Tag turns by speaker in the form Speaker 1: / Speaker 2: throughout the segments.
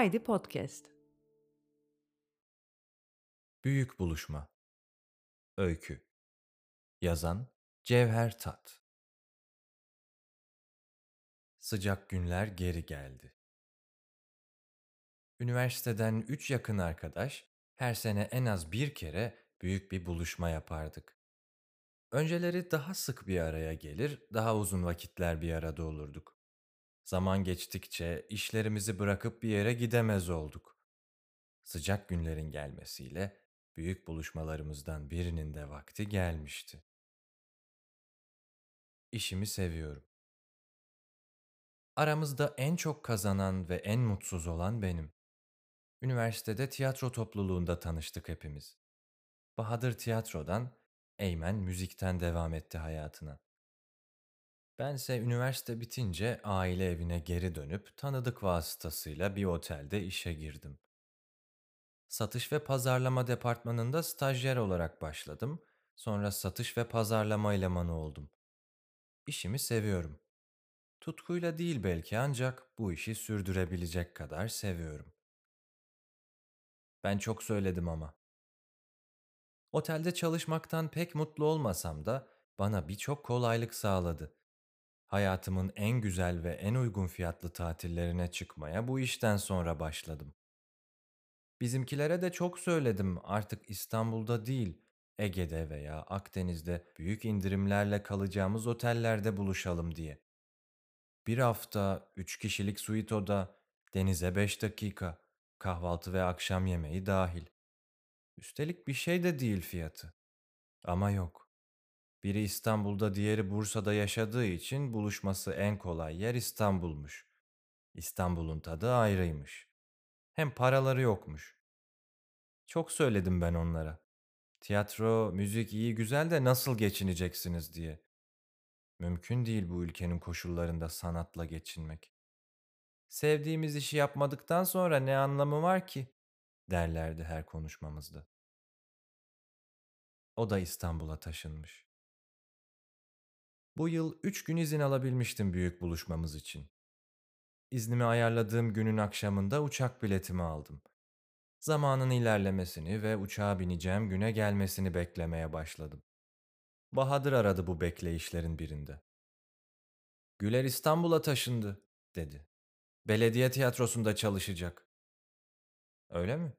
Speaker 1: Haydi Podcast.
Speaker 2: Büyük Buluşma Öykü Yazan Cevher Tat Sıcak günler geri geldi. Üniversiteden üç yakın arkadaş her sene en az bir kere büyük bir buluşma yapardık. Önceleri daha sık bir araya gelir, daha uzun vakitler bir arada olurduk. Zaman geçtikçe işlerimizi bırakıp bir yere gidemez olduk. Sıcak günlerin gelmesiyle büyük buluşmalarımızdan birinin de vakti gelmişti. İşimi seviyorum. Aramızda en çok kazanan ve en mutsuz olan benim. Üniversitede tiyatro topluluğunda tanıştık hepimiz. Bahadır tiyatrodan, Eymen müzikten devam etti hayatına. Bense üniversite bitince aile evine geri dönüp tanıdık vasıtasıyla bir otelde işe girdim. Satış ve pazarlama departmanında stajyer olarak başladım. Sonra satış ve pazarlama elemanı oldum. İşimi seviyorum. Tutkuyla değil belki ancak bu işi sürdürebilecek kadar seviyorum. Ben çok söyledim ama. Otelde çalışmaktan pek mutlu olmasam da bana birçok kolaylık sağladı. Hayatımın en güzel ve en uygun fiyatlı tatillerine çıkmaya bu işten sonra başladım. Bizimkilere de çok söyledim artık İstanbul'da değil, Ege'de veya Akdeniz'de büyük indirimlerle kalacağımız otellerde buluşalım diye. Bir hafta, üç kişilik suite oda, denize beş dakika, kahvaltı ve akşam yemeği dahil. Üstelik bir şey de değil fiyatı. Ama yok. Biri İstanbul'da diğeri Bursa'da yaşadığı için buluşması en kolay yer İstanbul'muş. İstanbul'un tadı ayrıymış. Hem paraları yokmuş. Çok söyledim ben onlara. Tiyatro, müzik iyi güzel de nasıl geçineceksiniz diye. Mümkün değil bu ülkenin koşullarında sanatla geçinmek. Sevdiğimiz işi yapmadıktan sonra ne anlamı var ki? Derlerdi her konuşmamızda. O da İstanbul'a taşınmış. Bu yıl üç gün izin alabilmiştim büyük buluşmamız için. İznimi ayarladığım günün akşamında uçak biletimi aldım. Zamanın ilerlemesini ve uçağa bineceğim güne gelmesini beklemeye başladım. Bahadır aradı bu bekleyişlerin birinde. Güler İstanbul'a taşındı, dedi. Belediye tiyatrosunda çalışacak. Öyle mi?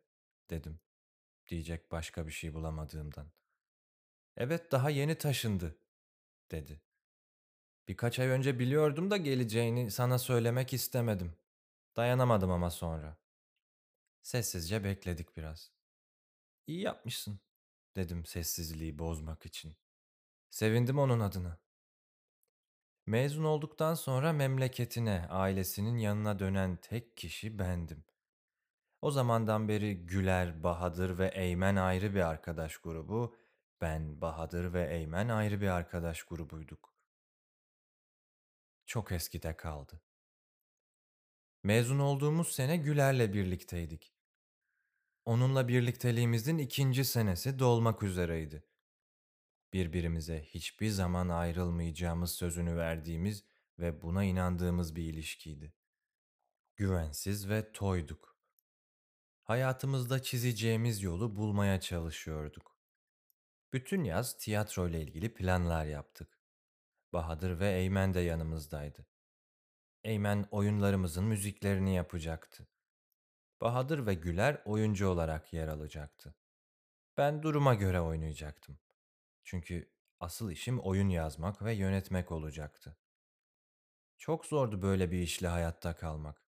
Speaker 2: Dedim. Diyecek başka bir şey bulamadığımdan. Evet daha yeni taşındı, dedi. Birkaç ay önce biliyordum da geleceğini sana söylemek istemedim. Dayanamadım ama sonra. Sessizce bekledik biraz. İyi yapmışsın, dedim sessizliği bozmak için. Sevindim onun adına. Mezun olduktan sonra memleketine, ailesinin yanına dönen tek kişi bendim. O zamandan beri Güler, Bahadır ve Eymen ayrı bir arkadaş grubu, ben, Bahadır ve Eymen ayrı bir arkadaş grubuyduk. Çok eskide kaldı. Mezun olduğumuz sene Güler'le birlikteydik. Onunla birlikteliğimizin ikinci senesi dolmak üzereydi. Birbirimize hiçbir zaman ayrılmayacağımız sözünü verdiğimiz ve buna inandığımız bir ilişkiydi. Güvensiz ve toyduk. Hayatımızda çizeceğimiz yolu bulmaya çalışıyorduk. Bütün yaz tiyatro ile ilgili planlar yaptık. Bahadır ve Eymen de yanımızdaydı. Eymen oyunlarımızın müziklerini yapacaktı. Bahadır ve Güler oyuncu olarak yer alacaktı. Ben duruma göre oynayacaktım. Çünkü asıl işim oyun yazmak ve yönetmek olacaktı. Çok zordu böyle bir işle hayatta kalmak.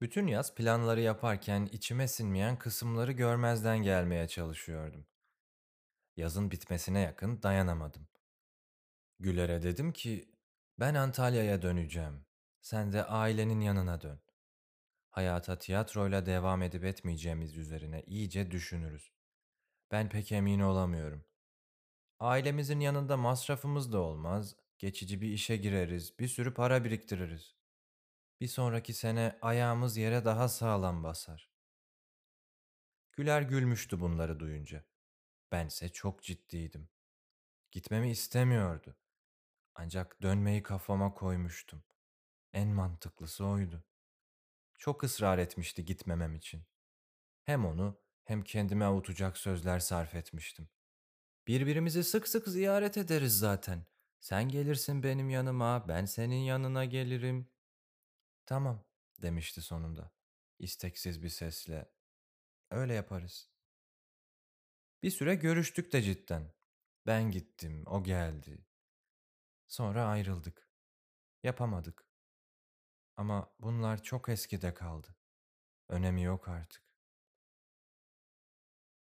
Speaker 2: Bütün yaz planları yaparken içime sinmeyen kısımları görmezden gelmeye çalışıyordum. Yazın bitmesine yakın dayanamadım. Güler'e dedim ki, ben Antalya'ya döneceğim. Sen de ailenin yanına dön. Hayata tiyatroyla devam edip etmeyeceğimiz üzerine iyice düşünürüz. Ben pek emin olamıyorum. Ailemizin yanında masrafımız da olmaz, geçici bir işe gireriz, bir sürü para biriktiririz. Bir sonraki sene ayağımız yere daha sağlam basar. Güler gülmüştü bunları duyunca. Bense çok ciddiydim. Gitmemi istemiyordu. Ancak dönmeyi kafama koymuştum. En mantıklısı oydu. Çok ısrar etmişti gitmemem için. Hem onu hem kendimi avutacak sözler sarf etmiştim. Birbirimizi sık sık ziyaret ederiz zaten. Sen gelirsin benim yanıma, ben senin yanına gelirim. Tamam, demişti sonunda. İsteksiz bir sesle. Öyle yaparız. Bir süre görüştük de cidden. Ben gittim, o geldi. Sonra ayrıldık. Yapamadık. Ama bunlar çok eskide kaldı. Önemi yok artık.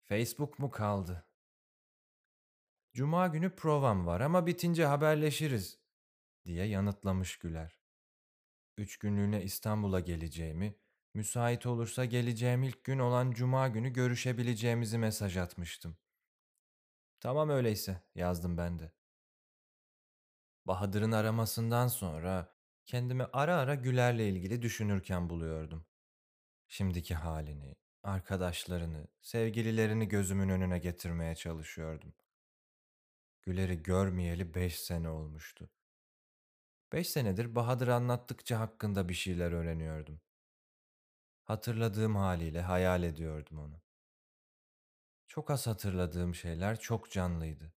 Speaker 2: Facebook mu kaldı? Cuma günü provam var ama bitince haberleşiriz diye yanıtlamış Güler. Üç günlüğüne İstanbul'a geleceğimi, müsait olursa geleceğim ilk gün olan cuma günü görüşebileceğimizi mesaj atmıştım. Tamam öyleyse yazdım ben de. Bahadır'ın aramasından sonra kendimi ara ara Güler'le ilgili düşünürken buluyordum. Şimdiki halini, arkadaşlarını, sevgililerini gözümün önüne getirmeye çalışıyordum. Güler'i görmeyeli beş sene olmuştu. Beş senedir Bahadır anlattıkça hakkında bir şeyler öğreniyordum. Hatırladığım haliyle hayal ediyordum onu. Çok az hatırladığım şeyler çok canlıydı.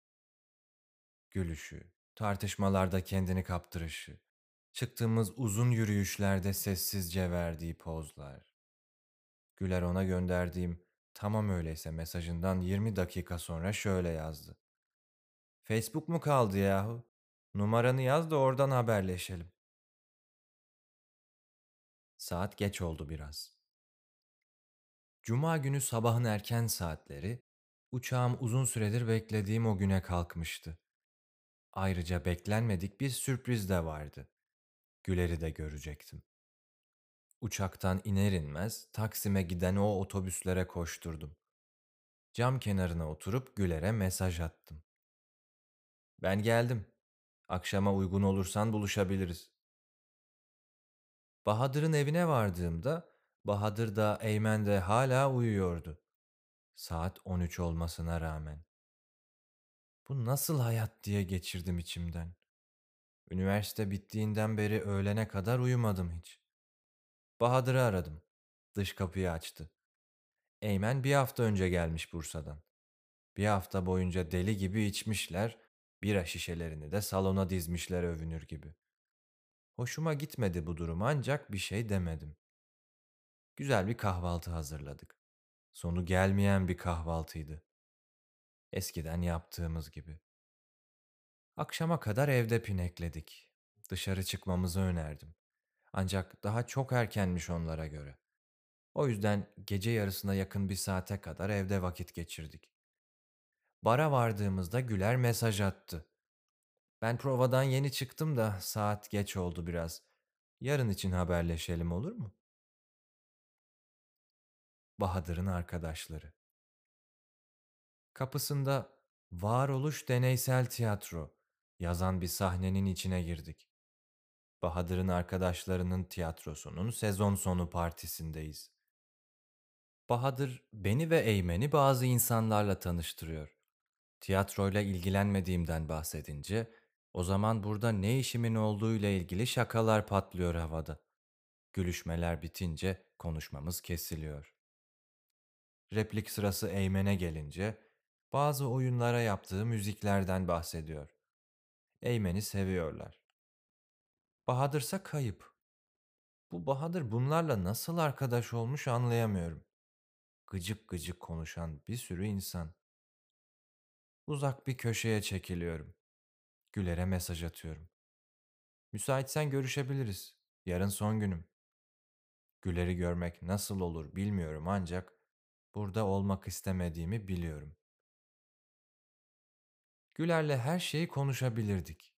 Speaker 2: Gülüşü, tartışmalarda kendini kaptırışı, çıktığımız uzun yürüyüşlerde sessizce verdiği pozlar. Güler ona gönderdiğim tamam öyleyse mesajından 20 dakika sonra şöyle yazdı. Facebook mu kaldı yahu? Numaranı yaz da oradan haberleşelim. Saat geç oldu biraz. Cuma günü sabahın erken saatleri, uçağım uzun süredir beklediğim o güne kalkmıştı. Ayrıca beklenmedik bir sürpriz de vardı. Güler'i de görecektim. Uçaktan iner inmez Taksim'e giden o otobüslere koşturdum. Cam kenarına oturup Güler'e mesaj attım. Ben geldim. Akşama uygun olursan buluşabiliriz. Bahadır'ın evine vardığımda Bahadır da Eymen de hala uyuyordu. Saat 13 olmasına rağmen. Bu nasıl hayat diye geçirdim içimden. Üniversite bittiğinden beri öğlene kadar uyumadım hiç. Bahadır'ı aradım. Dış kapıyı açtı. Eymen bir hafta önce gelmiş Bursa'dan. Bir hafta boyunca deli gibi içmişler, bira şişelerini de salona dizmişler övünür gibi. Hoşuma gitmedi bu durum ancak bir şey demedim. Güzel bir kahvaltı hazırladık. Sonu gelmeyen bir kahvaltıydı. Eskiden yaptığımız gibi. Akşama kadar evde pinekledik. Dışarı çıkmamızı önerdim. Ancak daha çok erkenmiş onlara göre. O yüzden gece yarısına yakın bir saate kadar evde vakit geçirdik. Bara vardığımızda Güler mesaj attı. Ben provadan yeni çıktım da saat geç oldu biraz. Yarın için haberleşelim olur mu? Bahadır'ın arkadaşları. Kapısında Varoluş Deneysel Tiyatro yazan bir sahnenin içine girdik. Bahadır'ın arkadaşlarının tiyatrosunun sezon sonu partisindeyiz. Bahadır beni ve Eymen'i bazı insanlarla tanıştırıyor. Tiyatroyla ilgilenmediğimden bahsedince o zaman burada ne işimin olduğuyla ilgili şakalar patlıyor havada. Gülüşmeler bitince konuşmamız kesiliyor. Replik sırası Eymen'e gelince bazı oyunlara yaptığı müziklerden bahsediyor. Eymen'i seviyorlar. Bahadır'sa kayıp. Bu Bahadır bunlarla nasıl arkadaş olmuş anlayamıyorum. Gıcık gıcık konuşan bir sürü insan. Uzak bir köşeye çekiliyorum. Güler'e mesaj atıyorum. Müsaitsen görüşebiliriz. Yarın son günüm. Güler'i görmek nasıl olur bilmiyorum ancak burada olmak istemediğimi biliyorum. Güler'le her şeyi konuşabilirdik.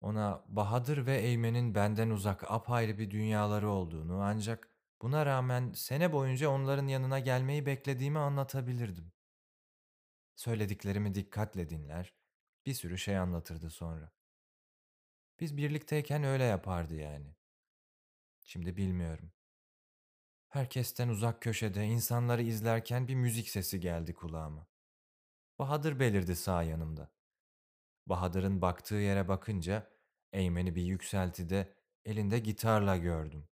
Speaker 2: Ona Bahadır ve Eymen'in benden uzak apayrı bir dünyaları olduğunu ancak buna rağmen sene boyunca onların yanına gelmeyi beklediğimi anlatabilirdim. Söylediklerimi dikkatle dinler, bir sürü şey anlatırdı sonra. Biz birlikteyken öyle yapardı yani. Şimdi bilmiyorum. Herkesten uzak köşede insanları izlerken bir müzik sesi geldi kulağıma. Bahadır belirdi sağ yanımda. Bahadır'ın baktığı yere bakınca Eymen'i bir yükseltide elinde gitarla gördüm.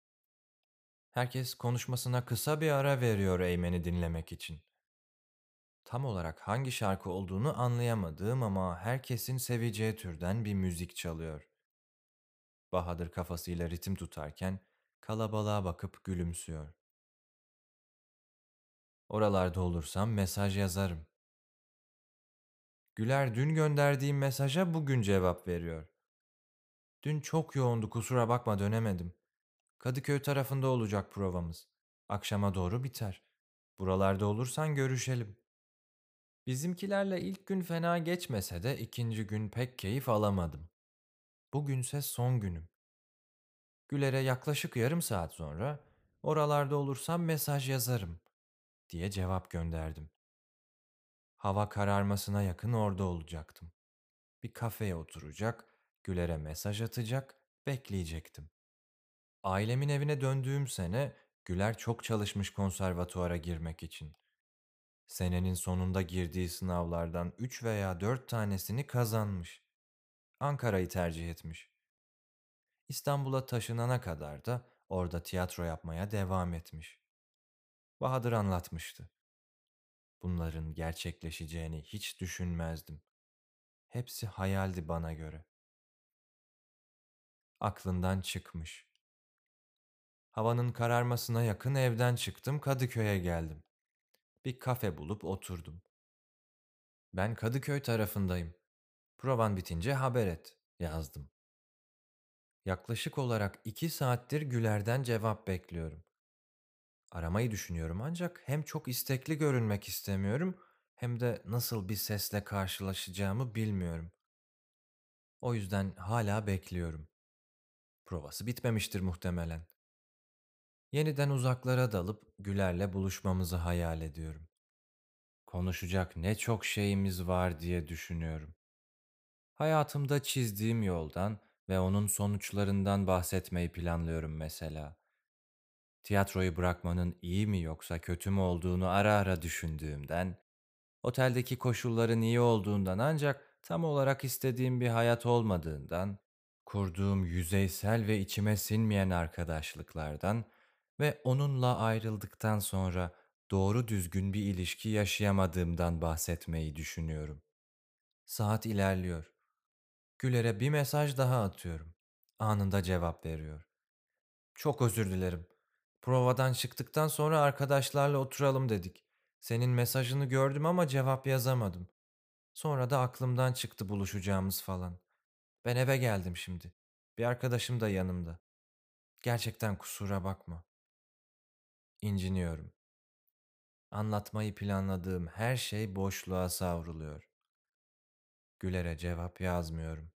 Speaker 2: Herkes konuşmasına kısa bir ara veriyor Eymen'i dinlemek için. Tam olarak hangi şarkı olduğunu anlayamadığım ama herkesin seveceği türden bir müzik çalıyor. Bahadır kafasıyla ritim tutarken kalabalığa bakıp gülümsüyor. Oralarda olursam mesaj yazarım. Güler dün gönderdiğim mesaja bugün cevap veriyor. Dün çok yoğundu kusura bakma dönemedim. Kadıköy tarafında olacak provamız. Akşama doğru biter. Buralarda olursan görüşelim. Bizimkilerle ilk gün fena geçmese de ikinci gün pek keyif alamadım. Bugünse son günüm. Güler'e yaklaşık yarım saat sonra oralarda olursam mesaj yazarım diye cevap gönderdim. Hava kararmasına yakın orada olacaktım. Bir kafeye oturacak, Güler'e mesaj atacak, bekleyecektim. Ailemin evine döndüğüm sene Güler çok çalışmış konservatuara girmek için. Senenin sonunda girdiği sınavlardan 3 veya 4 tanesini kazanmış. Ankara'yı tercih etmiş. İstanbul'a taşınana kadar da orada tiyatro yapmaya devam etmiş. Bahadır anlatmıştı. Bunların gerçekleşeceğini hiç düşünmezdim. Hepsi hayaldi bana göre. Aklından çıkmış. Havanın kararmasına yakın evden çıktım, Kadıköy'e geldim. Bir kafe bulup oturdum. Ben Kadıköy tarafındayım. Provan bitince haber et, yazdım. Yaklaşık olarak iki saattir Güler'den cevap bekliyorum. Aramayı düşünüyorum ancak hem çok istekli görünmek istemiyorum hem de nasıl bir sesle karşılaşacağımı bilmiyorum. O yüzden hala bekliyorum. Provası bitmemiştir muhtemelen. Yeniden uzaklara dalıp Güler'le buluşmamızı hayal ediyorum. Konuşacak ne çok şeyimiz var diye düşünüyorum. Hayatımda çizdiğim yoldan ve onun sonuçlarından bahsetmeyi planlıyorum mesela. Tiyatroyu bırakmanın iyi mi yoksa kötü mü olduğunu ara ara düşündüğümden, oteldeki koşulların iyi olduğundan ancak tam olarak istediğim bir hayat olmadığından, kurduğum yüzeysel ve içime sinmeyen arkadaşlıklardan ve onunla ayrıldıktan sonra doğru düzgün bir ilişki yaşayamadığımdan bahsetmeyi düşünüyorum. Saat ilerliyor. Güler'e bir mesaj daha atıyorum. Anında cevap veriyor. Çok özür dilerim. Provadan çıktıktan sonra arkadaşlarla oturalım dedik. Senin mesajını gördüm ama cevap yazamadım. Sonra da aklımdan çıktı buluşacağımız falan. Ben eve geldim şimdi. Bir arkadaşım da yanımda. Gerçekten kusura bakma. İnciniyorum. Anlatmayı planladığım her şey boşluğa savruluyor. Güler'e cevap yazmıyorum.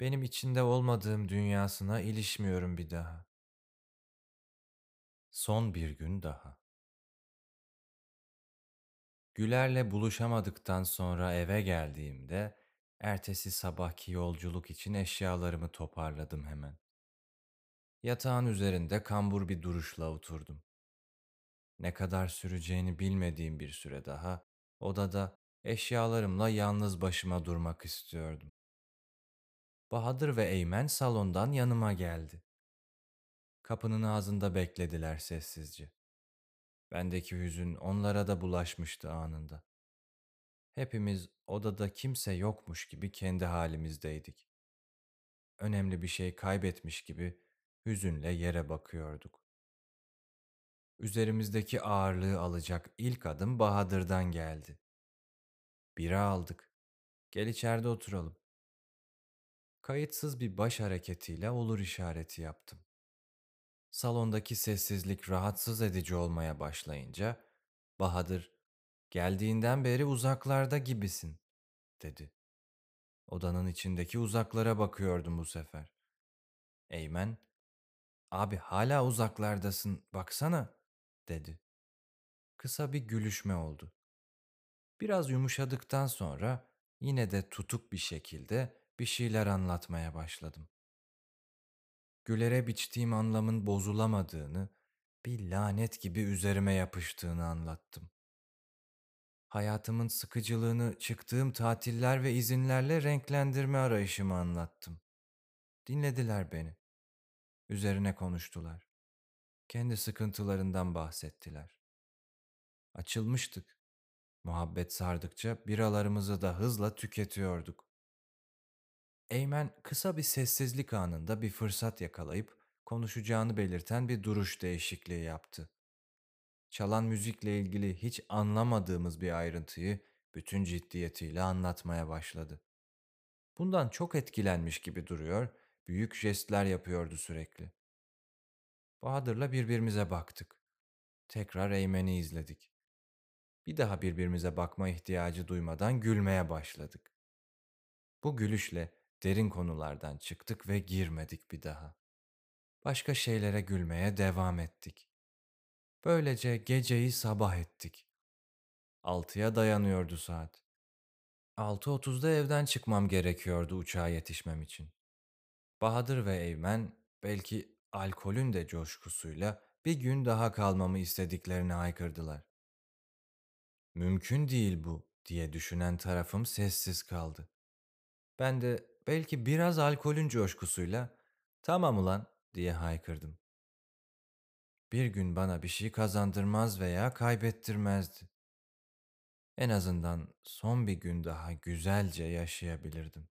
Speaker 2: Benim içinde olmadığım dünyasına ilişmiyorum bir daha. Son bir gün daha. Güler'le buluşamadıktan sonra eve geldiğimde ertesi sabahki yolculuk için eşyalarımı toparladım hemen. Yatağın üzerinde kambur bir duruşla oturdum. Ne kadar süreceğini bilmediğim bir süre daha odada eşyalarımla yalnız başıma durmak istiyordum. Bahadır ve Eymen salondan yanıma geldi. Kapının ağzında beklediler sessizce. Bendeki hüzün onlara da bulaşmıştı anında. Hepimiz odada kimse yokmuş gibi kendi halimizdeydik. Önemli bir şey kaybetmiş gibi hüzünle yere bakıyorduk. Üzerimizdeki ağırlığı alacak ilk adım Bahadır'dan geldi. Bira aldık. Gel içeride oturalım. Kayıtsız bir baş hareketiyle olur işareti yaptım. Salondaki sessizlik rahatsız edici olmaya başlayınca Bahadır geldiğinden beri uzaklarda gibisin dedi. Odanın içindeki uzaklara bakıyordum bu sefer. Eymen abi hala uzaklardasın baksana dedi. Kısa bir gülüşme oldu. Biraz yumuşadıktan sonra yine de tutuk bir şekilde bir şeyler anlatmaya başladım. Güler'e biçtiğim anlamın bozulamadığını, bir lanet gibi üzerime yapıştığını anlattım. Hayatımın sıkıcılığını çıktığım tatiller ve izinlerle renklendirme arayışımı anlattım. Dinlediler beni. Üzerine konuştular. Kendi sıkıntılarından bahsettiler. Açılmıştık. Muhabbet sardıkça biralarımızı da hızla tüketiyorduk. Eymen kısa bir sessizlik anında bir fırsat yakalayıp konuşacağını belirten bir duruş değişikliği yaptı. Çalan müzikle ilgili hiç anlamadığımız bir ayrıntıyı bütün ciddiyetiyle anlatmaya başladı. Bundan çok etkilenmiş gibi duruyor, büyük jestler yapıyordu sürekli. Bahadır'la birbirimize baktık. Tekrar Eymen'i izledik. Bir daha birbirimize bakma ihtiyacı duymadan gülmeye başladık. Bu gülüşle derin konulardan çıktık ve girmedik bir daha. Başka şeylere gülmeye devam ettik. Böylece geceyi sabah ettik. Altıya dayanıyordu saat. 6.30'da evden çıkmam gerekiyordu uçağa yetişmem için. Bahadır ve Eymen belki alkolün de coşkusuyla bir gün daha kalmamı istediklerini haykırdılar. Mümkün değil bu diye düşünen tarafım sessiz kaldı. Ben de belki biraz alkolün coşkusuyla tamam ulan diye haykırdım. Bir gün bana bir şey kazandırmaz veya kaybettirmezdi. En azından son bir gün daha güzelce yaşayabilirdim.